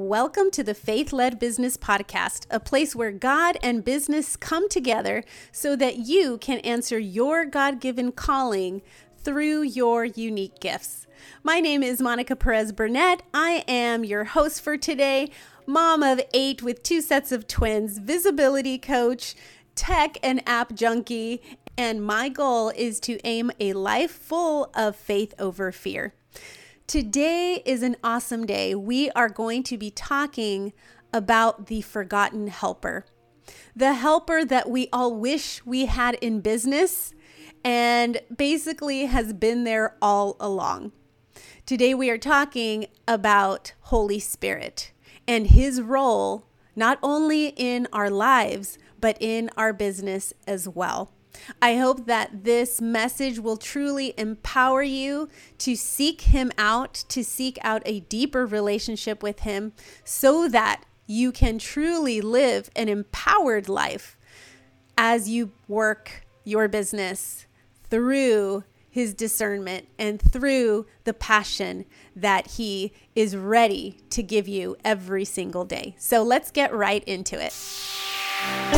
Welcome to the Faith Led Business Podcast, a place where God and business come together so that you can answer your God given calling through your unique gifts. My name is Monica Perez Burnett. I am your host for today, mom of eight with two sets of twins, visibility coach, tech and app junkie, and my goal is to aim a life full of faith over fear. Today is an awesome day. We are going to be talking about the forgotten helper, the helper that we all wish we had in business and basically has been there all along. Today, we are talking about Holy Spirit and his role not only in our lives, but in our business as well. I hope that this message will truly empower you to seek Him out, to seek out a deeper relationship with Him, so that you can truly live an empowered life as you work your business through His discernment and through the passion that He is ready to give you every single day. So let's get right into it.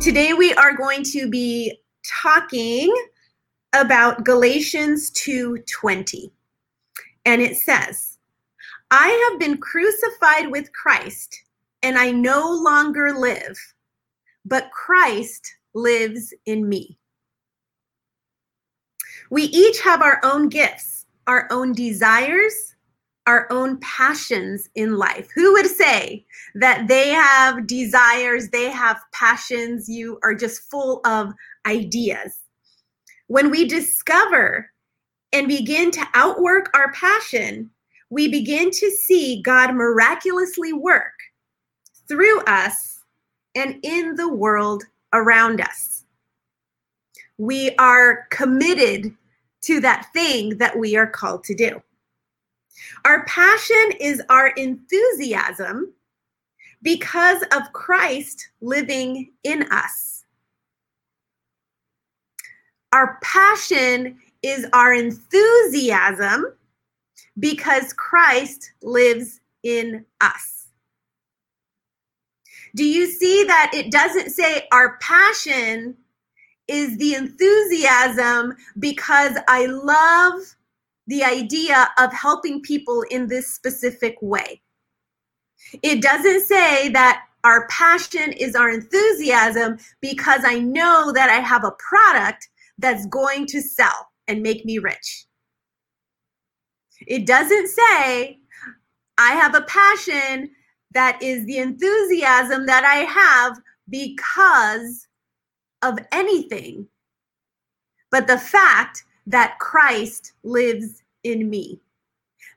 Today we are going to be talking about Galatians 2:20. And it says, "I have been crucified with Christ, and I no longer live, but Christ lives in me." We each have our own gifts, our own desires, our own passions in life. Who would say that they have desires, they have passions, you are just full of ideas? When we discover and begin to outwork our passion, we begin to see God miraculously work through us and in the world around us. We are committed to that thing that we are called to do. Our passion is our enthusiasm because of Christ living in us. Our passion is our enthusiasm because Christ lives in us. Do you see that it doesn't say our passion is the enthusiasm because I love the idea of helping people in this specific way. It doesn't say that our passion is our enthusiasm because I know that I have a product that's going to sell and make me rich. It doesn't say I have a passion that is the enthusiasm that I have because of anything, but the fact that Christ lives in me.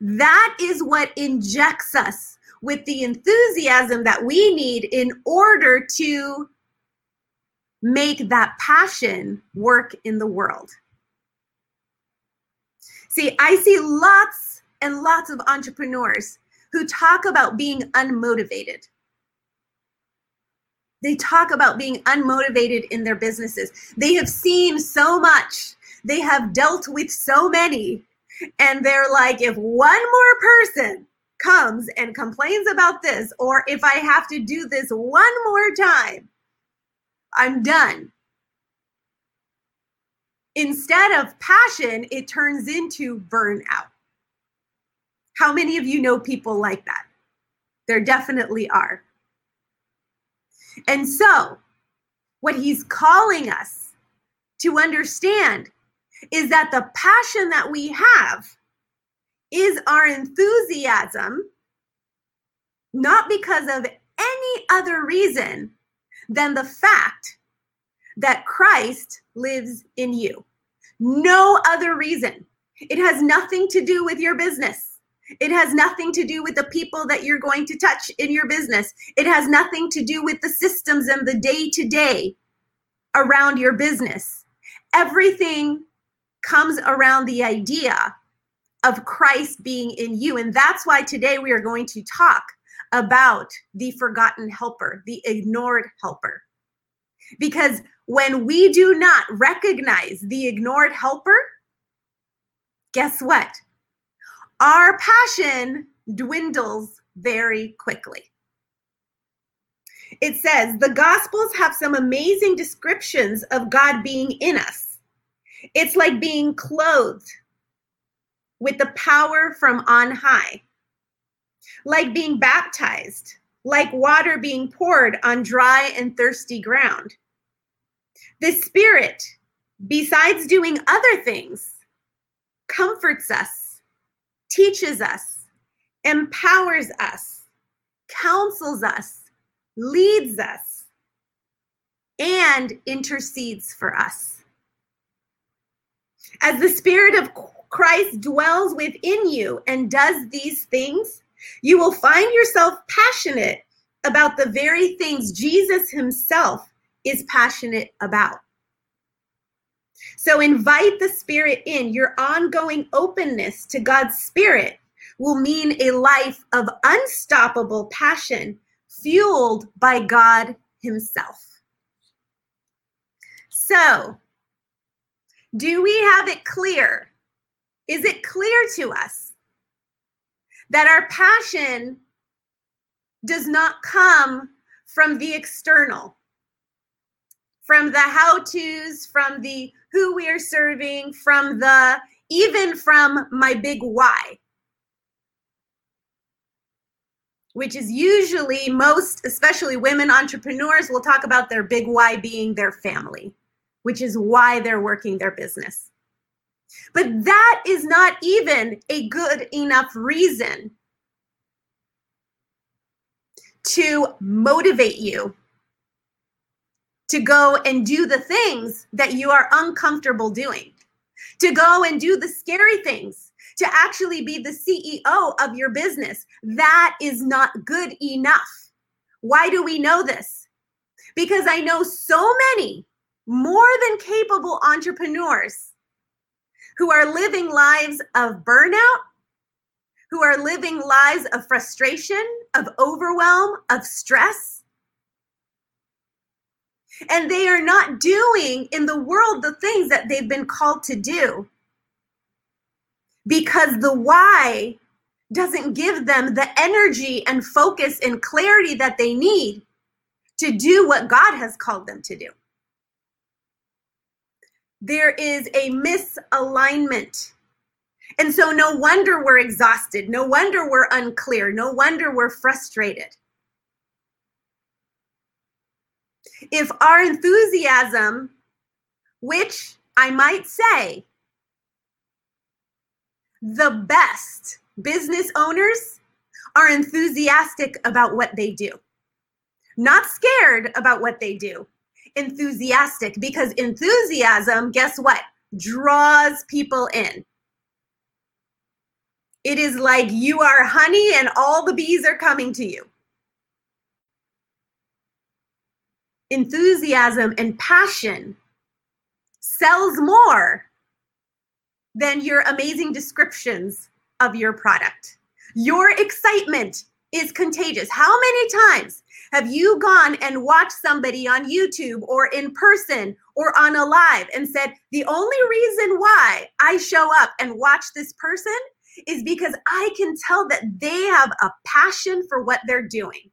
That is what injects us with the enthusiasm that we need in order to make that passion work in the world. See, I see lots and lots of entrepreneurs who talk about being unmotivated. They talk about being unmotivated in their businesses. They have seen so much they have dealt with so many. And they're like, if one more person comes and complains about this, or if I have to do this one more time, I'm done. Instead of passion, it turns into burnout. How many of you know people like that? There definitely are. And so, what he's calling us to understand is that the passion that we have is our enthusiasm, not because of any other reason than the fact that Christ lives in you. No other reason. It has nothing to do with your business. It has nothing to do with the people that you're going to touch in your business. It has nothing to do with the systems and the day to day around your business. Everything comes around the idea of Christ being in you. And that's why today we are going to talk about the forgotten helper, the ignored helper. Because when we do not recognize the ignored helper, guess what? Our passion dwindles very quickly. It says the Gospels have some amazing descriptions of God being in us. It's like being clothed with the power from on high, like being baptized, like water being poured on dry and thirsty ground. The Spirit, besides doing other things, comforts us, teaches us, empowers us, counsels us, leads us, and intercedes for us. As the Spirit of Christ dwells within you and does these things, you will find yourself passionate about the very things Jesus himself is passionate about. So invite the Spirit in. Your ongoing openness to God's Spirit will mean a life of unstoppable passion fueled by God Himself. So, do we have it clear? Is it clear to us that our passion does not come from the external, from the how to's, from the who we are serving, from the even from my big why? which is usually most, especially women entrepreneurs, will talk about their big why being their family, which is why they're working their business. But that is not even a good enough reason to motivate you to go and do the things that you are uncomfortable doing, to go and do the scary things to actually be the CEO of your business. That is not good enough. Why do we know this? Because I know so many more than capable entrepreneurs who are living lives of burnout, who are living lives of frustration, of overwhelm, of stress. And they are not doing in the world the things that they've been called to do because the why doesn't give them the energy and focus and clarity that they need to do what God has called them to do. There is a misalignment. And so, no wonder we're exhausted. No wonder we're unclear. No wonder we're frustrated. If our enthusiasm, which I might say the best business owners are enthusiastic about what they do, not scared about what they do. Enthusiastic because enthusiasm, guess what? Draws people in. It is like you are honey and all the bees are coming to you. Enthusiasm and passion sells more than your amazing descriptions of your product. Your excitement is contagious. How many times have you gone and watched somebody on YouTube or in person or on a live and said, The only reason why I show up and watch this person is because I can tell that they have a passion for what they're doing.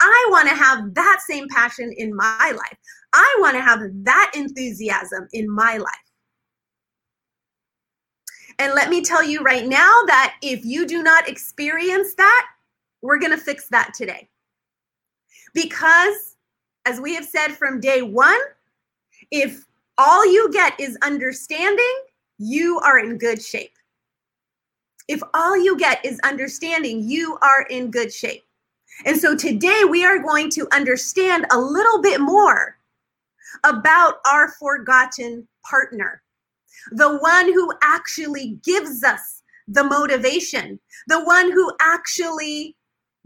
I want to have that same passion in my life. I want to have that enthusiasm in my life. And let me tell you right now that if you do not experience that, we're going to fix that today. Because, as we have said from day one, if all you get is understanding, you are in good shape. If all you get is understanding, you are in good shape. And so today we are going to understand a little bit more about our forgotten partner the one who actually gives us the motivation, the one who actually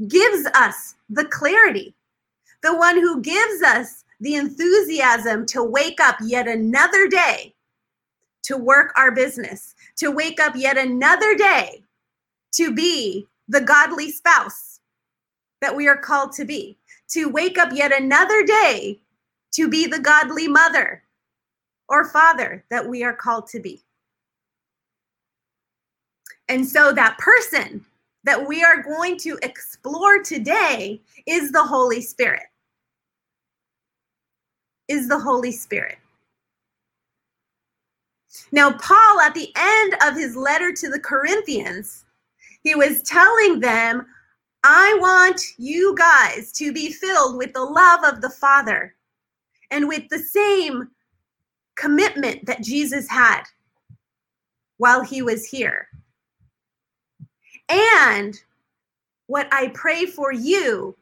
gives us the clarity, the one who gives us the enthusiasm to wake up yet another day to work our business, to wake up yet another day to be the godly spouse that we are called to be, to wake up yet another day to be the godly mother or father that we are called to be. And so that person that we are going to explore today is the Holy Spirit. Is the Holy Spirit. Now, Paul, at the end of his letter to the Corinthians, he was telling them, I want you guys to be filled with the love of the Father and with the same commitment that Jesus had while he was here. And what I pray for you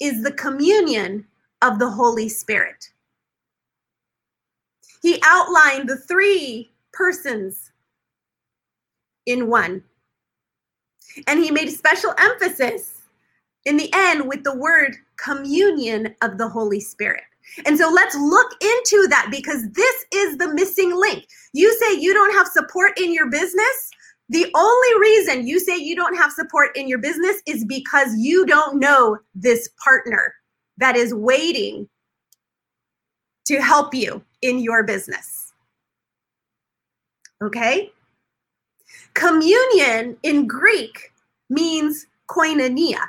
is the communion of the Holy Spirit. He outlined the three persons in one. And he made special emphasis in the end with the word communion of the Holy Spirit. And so let's look into that because this is the missing link. You say you don't have support in your business. The only reason you say you don't have support in your business is because you don't know this partner that is waiting to help you in your business. Okay? Communion in Greek means koinonia.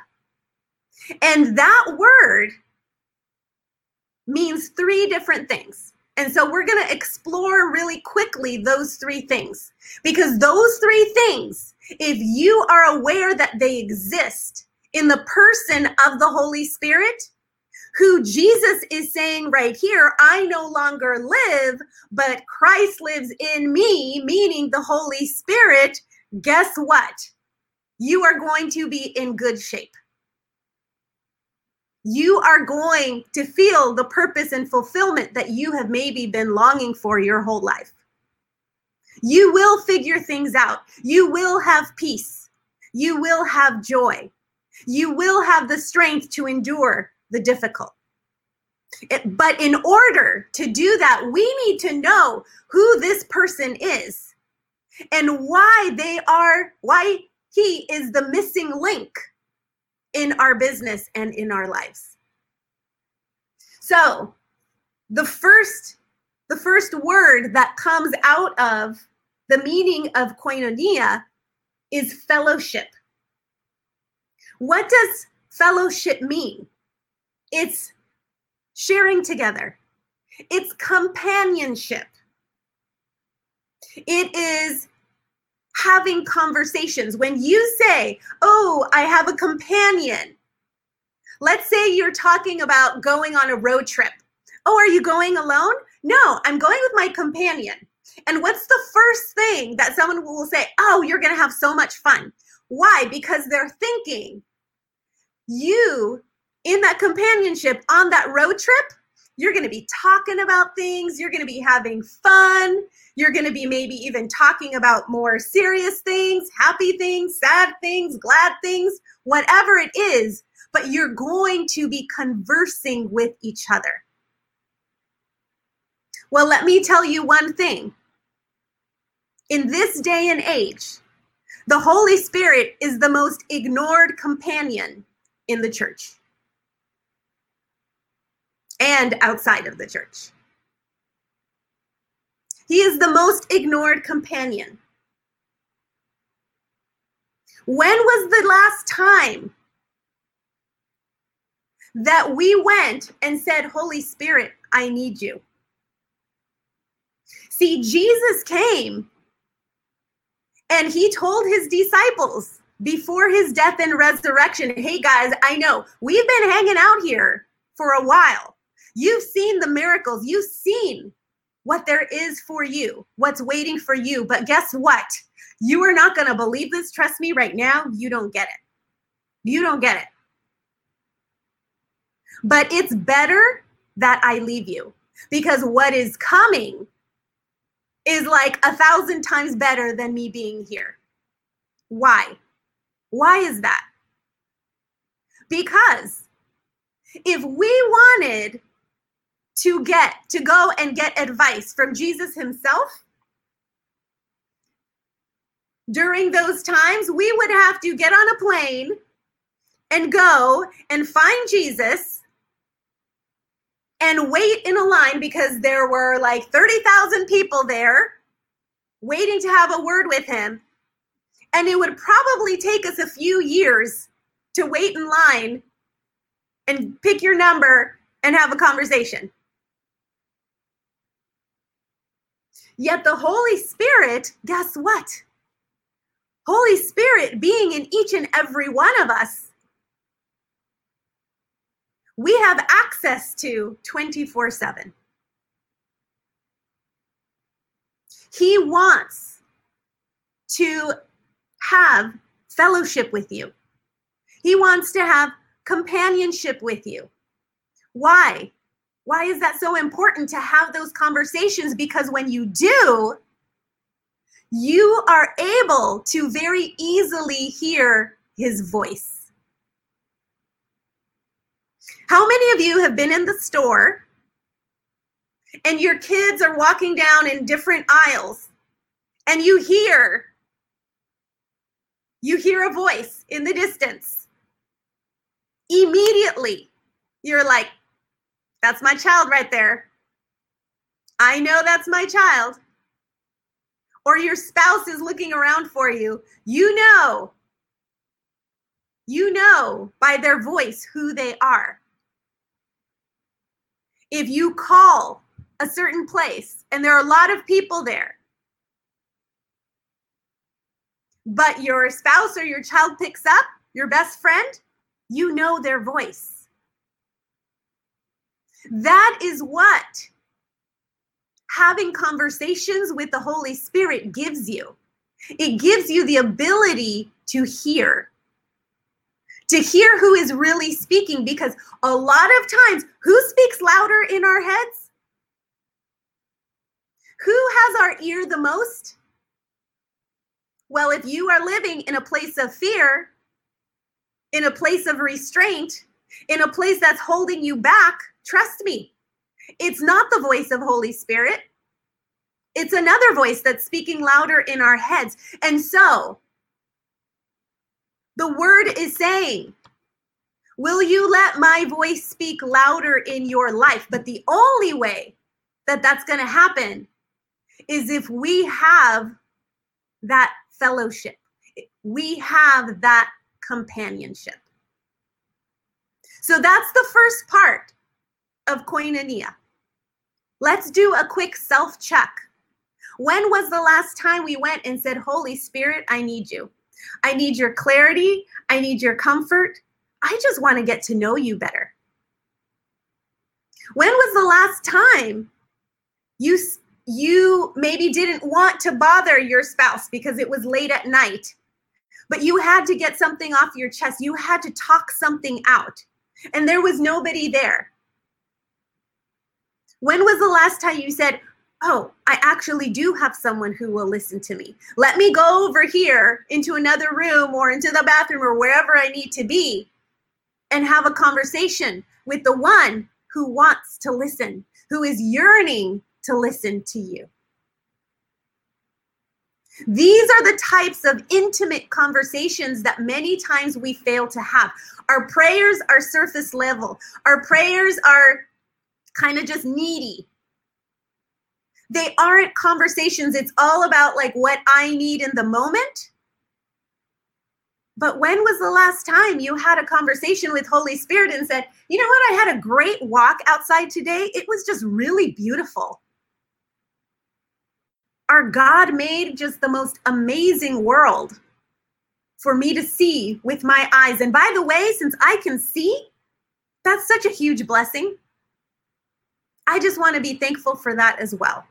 And that word means three different things. And so we're going to explore really quickly those three things because those three things, if you are aware that they exist in the person of the Holy Spirit, who Jesus is saying right here, I no longer live, but Christ lives in me, meaning the Holy Spirit, guess what? You are going to be in good shape you are going to feel the purpose and fulfillment that you have maybe been longing for your whole life. You will figure things out. You will have peace. You will have joy. You will have the strength to endure the difficult. It, but in order to do that, we need to know who this person is and why they are, why he is the missing link in our business and in our lives. So, the first the first word that comes out of the meaning of koinonia is fellowship. What does fellowship mean? It's sharing together. It's companionship. It is having conversations. When you say, Oh, I have a companion, let's say you're talking about going on a road trip. Oh, are you going alone? No, I'm going with my companion. And what's the first thing that someone will say? Oh, you're going to have so much fun. Why? Because they're thinking you in that companionship on that road trip you're going to be talking about things. You're going to be having fun. You're going to be maybe even talking about more serious things, happy things, sad things, glad things, whatever it is. But you're going to be conversing with each other. Well, let me tell you one thing. In this day and age, the Holy Spirit is the most ignored companion in the church and outside of the church. He is the most ignored companion. When was the last time that we went and said, Holy Spirit, I need you? See, Jesus came and he told his disciples before his death and resurrection, Hey guys, I know we've been hanging out here for a while. You've seen the miracles, you've seen what there is for you, what's waiting for you. But guess what? You are not going to believe this. Trust me, right now, you don't get it. You don't get it. But it's better that I leave you because what is coming is like a thousand times better than me being here. Why? Why is that? Because if we wanted to get to go and get advice from Jesus himself during those times we would have to get on a plane and go and find Jesus and wait in a line because there were like 30,000 people there waiting to have a word with him. And it would probably take us a few years to wait in line and pick your number and have a conversation. Yet the Holy Spirit, guess what? Holy Spirit being in each and every one of us, we have access to 24 7. He wants to have fellowship with you. He wants to have companionship with you. Why? Why is that so important to have those conversations? Because when you do, you are able to very easily hear his voice. How many of you have been in the store and your kids are walking down in different aisles and you hear you hear a voice in the distance immediately you're like that's my child right there. I know that's my child. Or your spouse is looking around for you. You know. You know by their voice who they are. If you call a certain place and there are a lot of people there, but your spouse or your child picks up, your best friend, you know their voice. That is what having conversations with the Holy Spirit gives you. It gives you the ability to hear, to hear who is really speaking, because a lot of times, who speaks louder in our heads? Who has our ear the most? Well, if you are living in a place of fear, in a place of restraint, in a place that's holding you back, trust me, it's not the voice of Holy Spirit. It's another voice that's speaking louder in our heads. And so, the word is saying, Will you let my voice speak louder in your life? But the only way that that's going to happen is if we have that fellowship, we have that companionship. So that's the first part of koinonia. Let's do a quick self check. When was the last time we went and said, Holy Spirit, I need you? I need your clarity. I need your comfort. I just want to get to know you better. When was the last time you you maybe didn't want to bother your spouse because it was late at night, but you had to get something off your chest. You had to talk something out, and there was nobody there. When was the last time you said, Oh, I actually do have someone who will listen to me. Let me go over here into another room or into the bathroom or wherever I need to be and have a conversation with the one who wants to listen, who is yearning to listen to you. These are the types of intimate conversations that many times we fail to have. Our prayers are surface level, our prayers are kind of just needy. They aren't conversations. It's all about like what I need in the moment. But when was the last time you had a conversation with Holy Spirit and said, you know what? I had a great walk outside today. It was just really beautiful our God made just the most amazing world for me to see with my eyes. And by the way, since I can see, that's such a huge blessing. I just want to be thankful for that as well.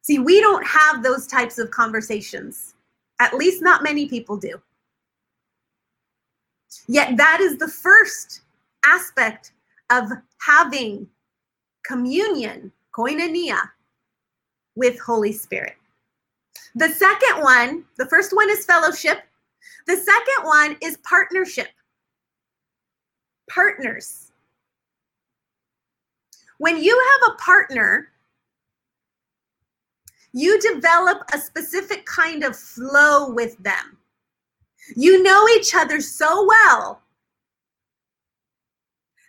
See, we don't have those types of conversations. At least, not many people do. Yet, that is the first aspect of having communion, koinonia, with Holy Spirit. The second one, the first one is fellowship. The second one is partnership. Partners. When you have a partner, you develop a specific kind of flow with them. You know each other so well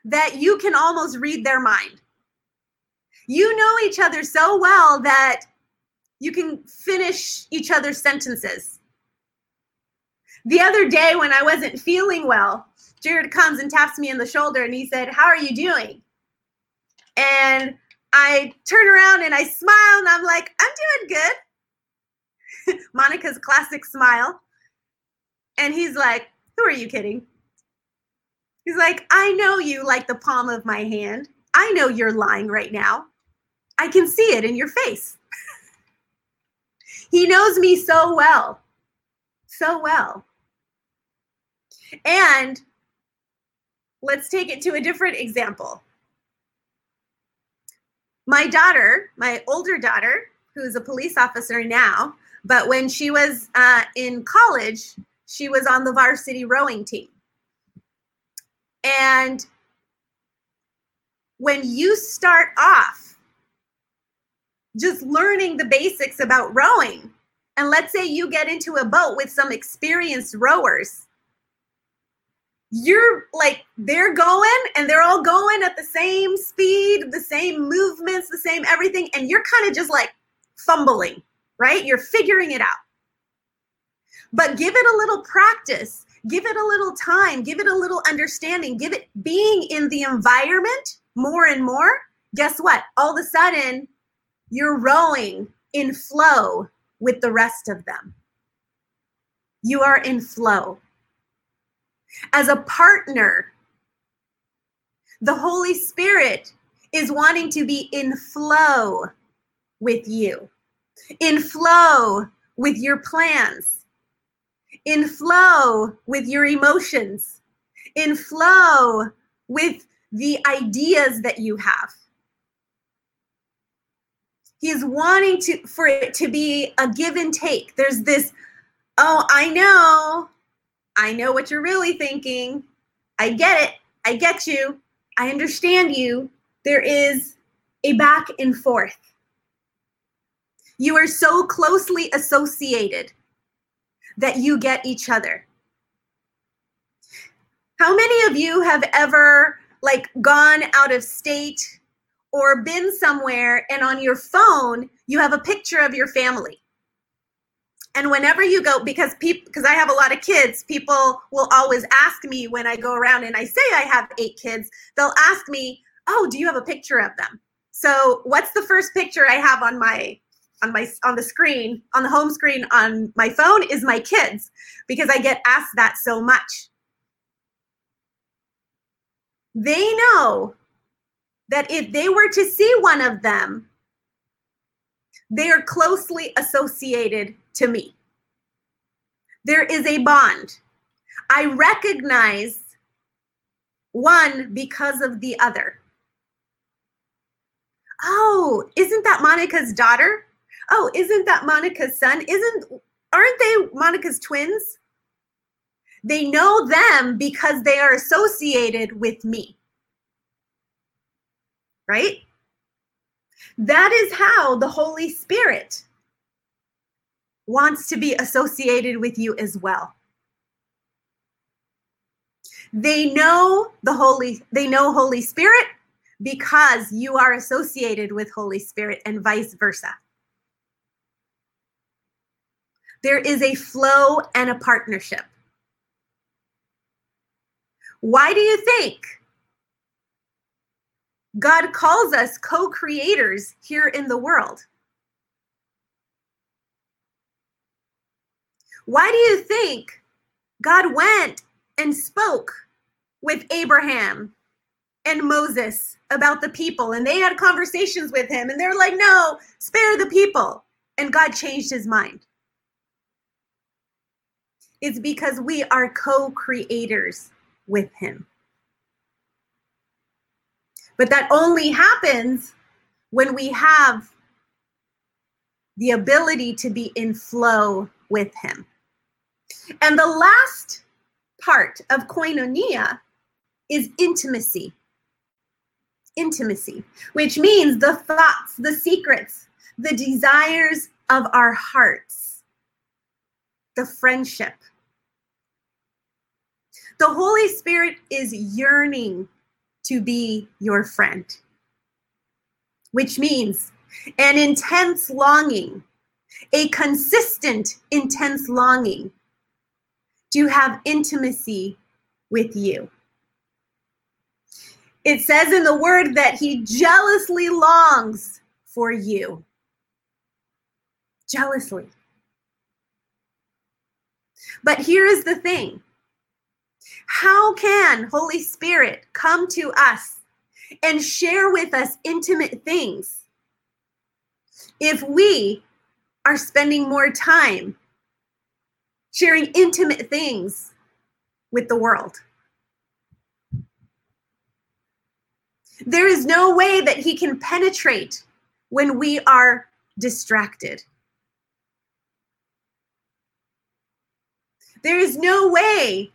that you can almost read their mind. You know each other so well that you can finish each other's sentences. The other day, when I wasn't feeling well, Jared comes and taps me on the shoulder and he said, How are you doing? And I turn around and I smile and I'm like, I'm doing good. Monica's classic smile. And he's like, Who are you kidding? He's like, I know you like the palm of my hand. I know you're lying right now. I can see it in your face. he knows me so well, so well. And let's take it to a different example. My daughter, my older daughter, who's a police officer now, but when she was uh, in college, she was on the varsity rowing team. And when you start off just learning the basics about rowing, and let's say you get into a boat with some experienced rowers, you're like, they're going and they're all going at the same speed, the same movements, the same everything. And you're kind of just like fumbling, right? You're figuring it out. But give it a little practice, give it a little time, give it a little understanding, give it being in the environment more and more. Guess what? All of a sudden, you're rowing in flow with the rest of them. You are in flow. As a partner, the Holy Spirit is wanting to be in flow with you, in flow with your plans, in flow with your emotions, in flow with the ideas that you have. He's wanting to for it to be a give and take. There's this, oh, I know, I know what you're really thinking. I get it. I get you. I understand you. There is a back and forth. You are so closely associated that you get each other. How many of you have ever like gone out of state or been somewhere and on your phone you have a picture of your family? And whenever you go, because people, because I have a lot of kids, people will always ask me when I go around and I say I have eight kids, they'll ask me, "Oh, do you have a picture of them?" So, what's the first picture I have on my on my on the screen on the home screen on my phone is my kids because I get asked that so much. They know that if they were to see one of them, they are closely associated to me. There is a bond. I recognize one because of the other. Oh, isn't that Monica's daughter? Oh, isn't that Monica's son? Isn't aren't they Monica's twins? They know them because they are associated with me. Right? That is how the Holy Spirit wants to be associated with you as well. They know the Holy, they know Holy Spirit because you are associated with Holy Spirit and vice versa. There is a flow and a partnership. Why do you think God calls us co creators here in the world? Why do you think God went and spoke with Abraham and Moses about the people? And they had conversations with him, and they're like, no, spare the people. And God changed his mind. It's because we are co creators with him. But that only happens when we have the ability to be in flow with him. And the last part of koinonia is intimacy. Intimacy, which means the thoughts, the secrets, the desires of our hearts, the friendship, The Holy Spirit is yearning to be your friend, which means an intense longing, a consistent, intense longing to have intimacy with you. It says in the word that he jealously longs for you. Jealously. But here is the thing how can Holy Spirit come to us and share with us intimate things if we are spending more time sharing intimate things with the world? There is no way that he can penetrate when we are distracted. There is no way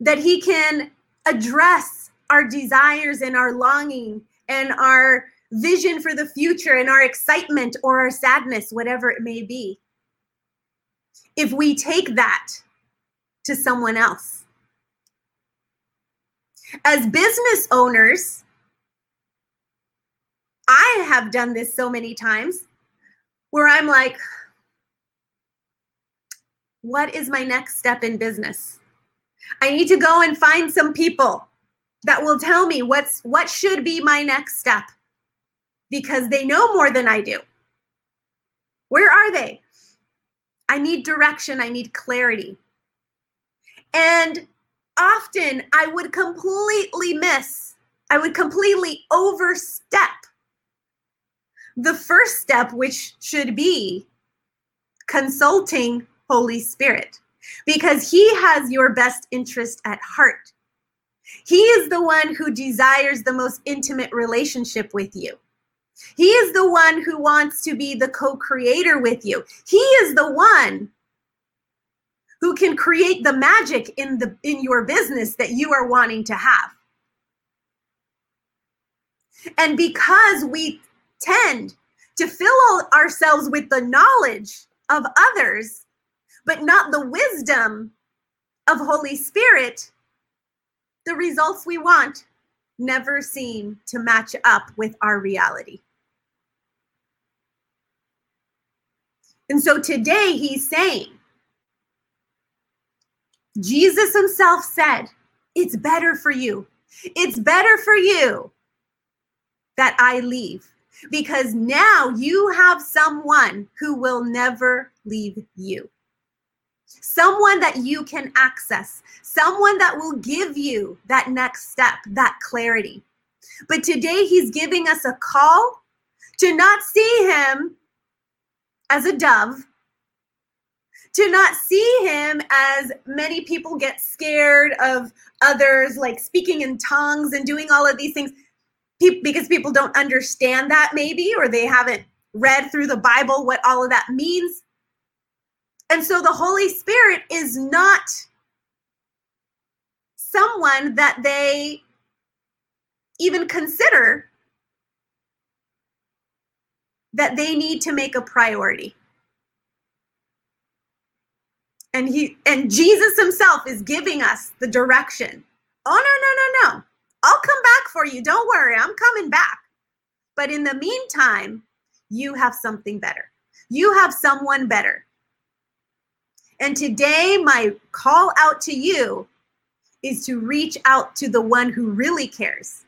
that he can address our desires and our longing and our vision for the future and our excitement or our sadness, whatever it may be. If we take that to someone else. As business owners, I have done this so many times where I'm like, what is my next step in business? I need to go and find some people that will tell me what's what should be my next step because they know more than I do. Where are they? I need direction, I need clarity. And often I would completely miss, I would completely overstep the first step, which should be consulting Holy Spirit because he has your best interest at heart. He is the one who desires the most intimate relationship with you. He is the one who wants to be the co creator with you. He is the one who can create the magic in the in your business that you are wanting to have and because we tend to fill ourselves with the knowledge of others but not the wisdom of Holy Spirit, the results we want never seem to match up with our reality. And so today he's saying, Jesus himself said, It's better for you. It's better for you that I leave because now you have someone who will never leave you someone that you can access, someone that will give you that next step, that clarity. But today he's giving us a call to not see him as a dove, to not see him as many people get scared of others, like speaking in tongues and doing all of these things because people don't understand that maybe, or they haven't read through the Bible what all of that means. And so the Holy Spirit is not someone that they even consider that they need to make a priority. And he and Jesus himself is giving us the direction. Oh no, no, no, no. I'll come back for you. Don't worry. I'm coming back. But in the meantime, you have something better. You have someone better. And today, my call out to you is to reach out to the one who really cares,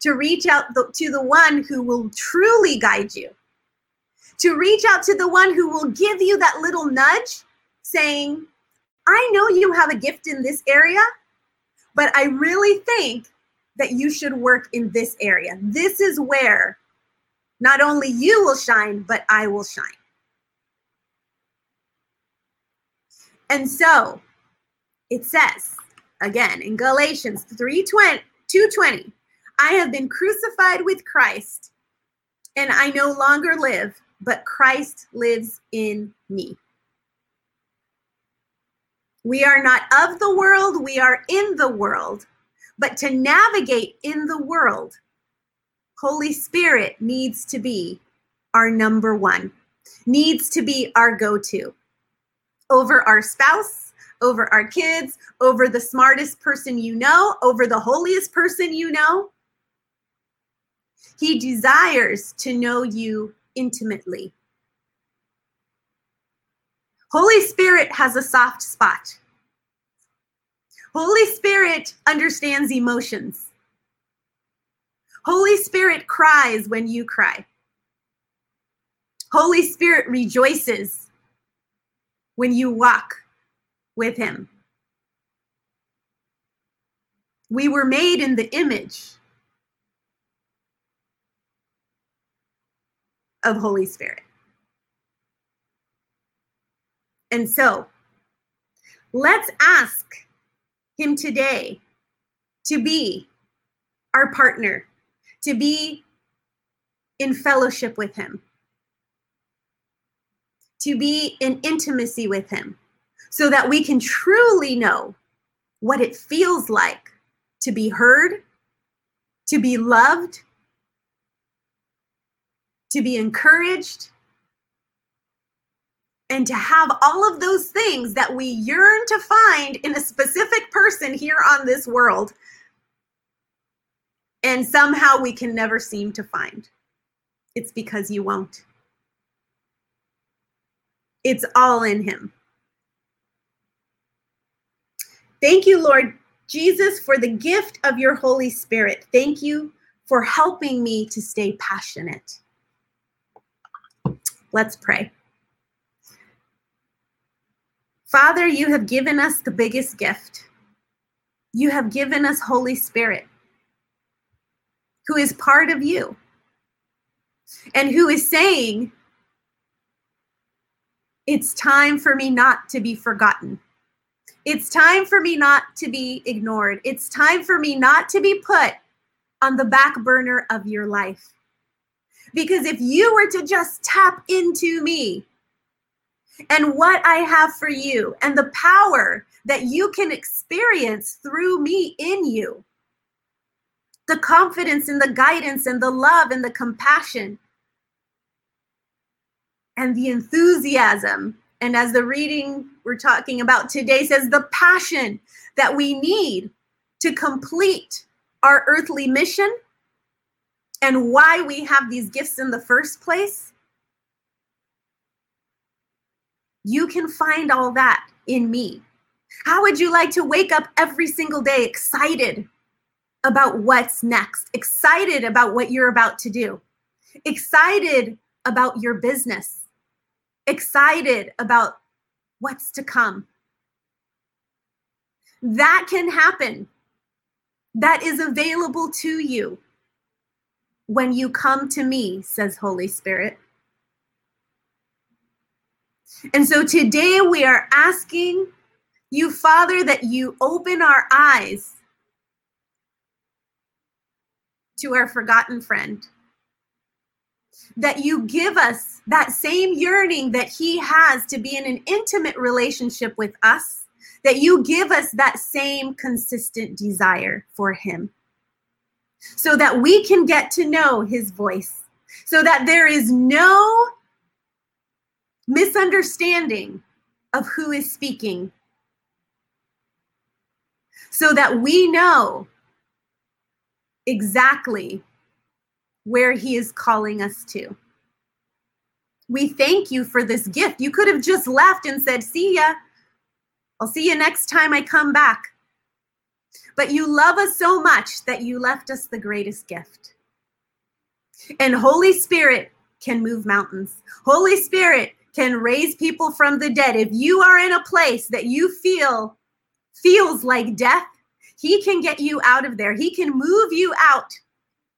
to reach out to the one who will truly guide you, to reach out to the one who will give you that little nudge saying, I know you have a gift in this area, but I really think that you should work in this area. This is where not only you will shine, but I will shine. And so it says again in Galatians 3:20 2:20, I have been crucified with Christ, and I no longer live, but Christ lives in me. We are not of the world, we are in the world. But to navigate in the world, Holy Spirit needs to be our number one, needs to be our go to over our spouse, over our kids, over the smartest person you know, over the holiest person you know. He desires to know you intimately. Holy Spirit has a soft spot. Holy Spirit understands emotions. Holy Spirit cries when you cry. Holy Spirit rejoices when you walk with Him. We were made in the image of Holy Spirit. And so let's ask Him today to be our partner, to be in fellowship with Him, to be in intimacy with Him, so that we can truly know what it feels like to be heard, to be loved, to be encouraged, and to have all of those things that we yearn to find in a specific person here on this world. And somehow we can never seem to find. It's because you won't. It's all in Him. Thank you, Lord Jesus, for the gift of your Holy Spirit. Thank you for helping me to stay passionate. Let's pray. Father, you have given us the biggest gift. You have given us Holy Spirit, who is part of you and who is saying, It's time for me not to be forgotten. It's time for me not to be ignored. It's time for me not to be put on the back burner of your life. Because if you were to just tap into me, and what I have for you and the power that you can experience through me in you. The confidence and the guidance and the love and the compassion and the enthusiasm. And as the reading we're talking about today says, the passion that we need to complete our earthly mission and why we have these gifts in the first place You can find all that in me. How would you like to wake up every single day excited about what's next, excited about what you're about to do, excited about your business, excited about what's to come? That can happen. That is available to you when you come to me, says Holy Spirit. And so today we are asking you, Father, that you open our eyes to our forgotten friend. That you give us that same yearning that he has to be in an intimate relationship with us, that you give us that same consistent desire for him, so that we can get to know his voice, so that there is no misunderstanding of who is speaking. So that we know exactly where he is calling us to. We thank you for this gift. You could have just left and said, See ya. I'll see you next time I come back. But you love us so much that you left us the greatest gift. And Holy Spirit can move mountains. Holy Spirit can raise people from the dead. If you are in a place that you feel feels like death, he can get you out of there. He can move you out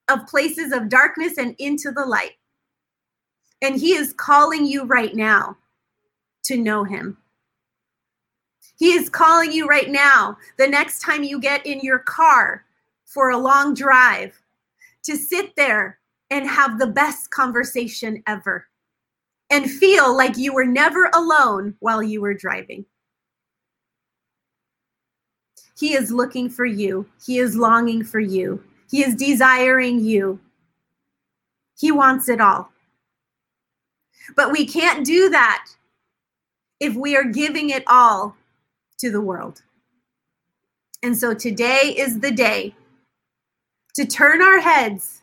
of places of darkness and into the light. And he is calling you right now to know him. He is calling you right now, the next time you get in your car for a long drive, to sit there and have the best conversation ever and feel like you were never alone while you were driving. He is looking for you. He is longing for you. He is desiring you. He wants it all. But we can't do that if we are giving it all to the world. And so today is the day to turn our heads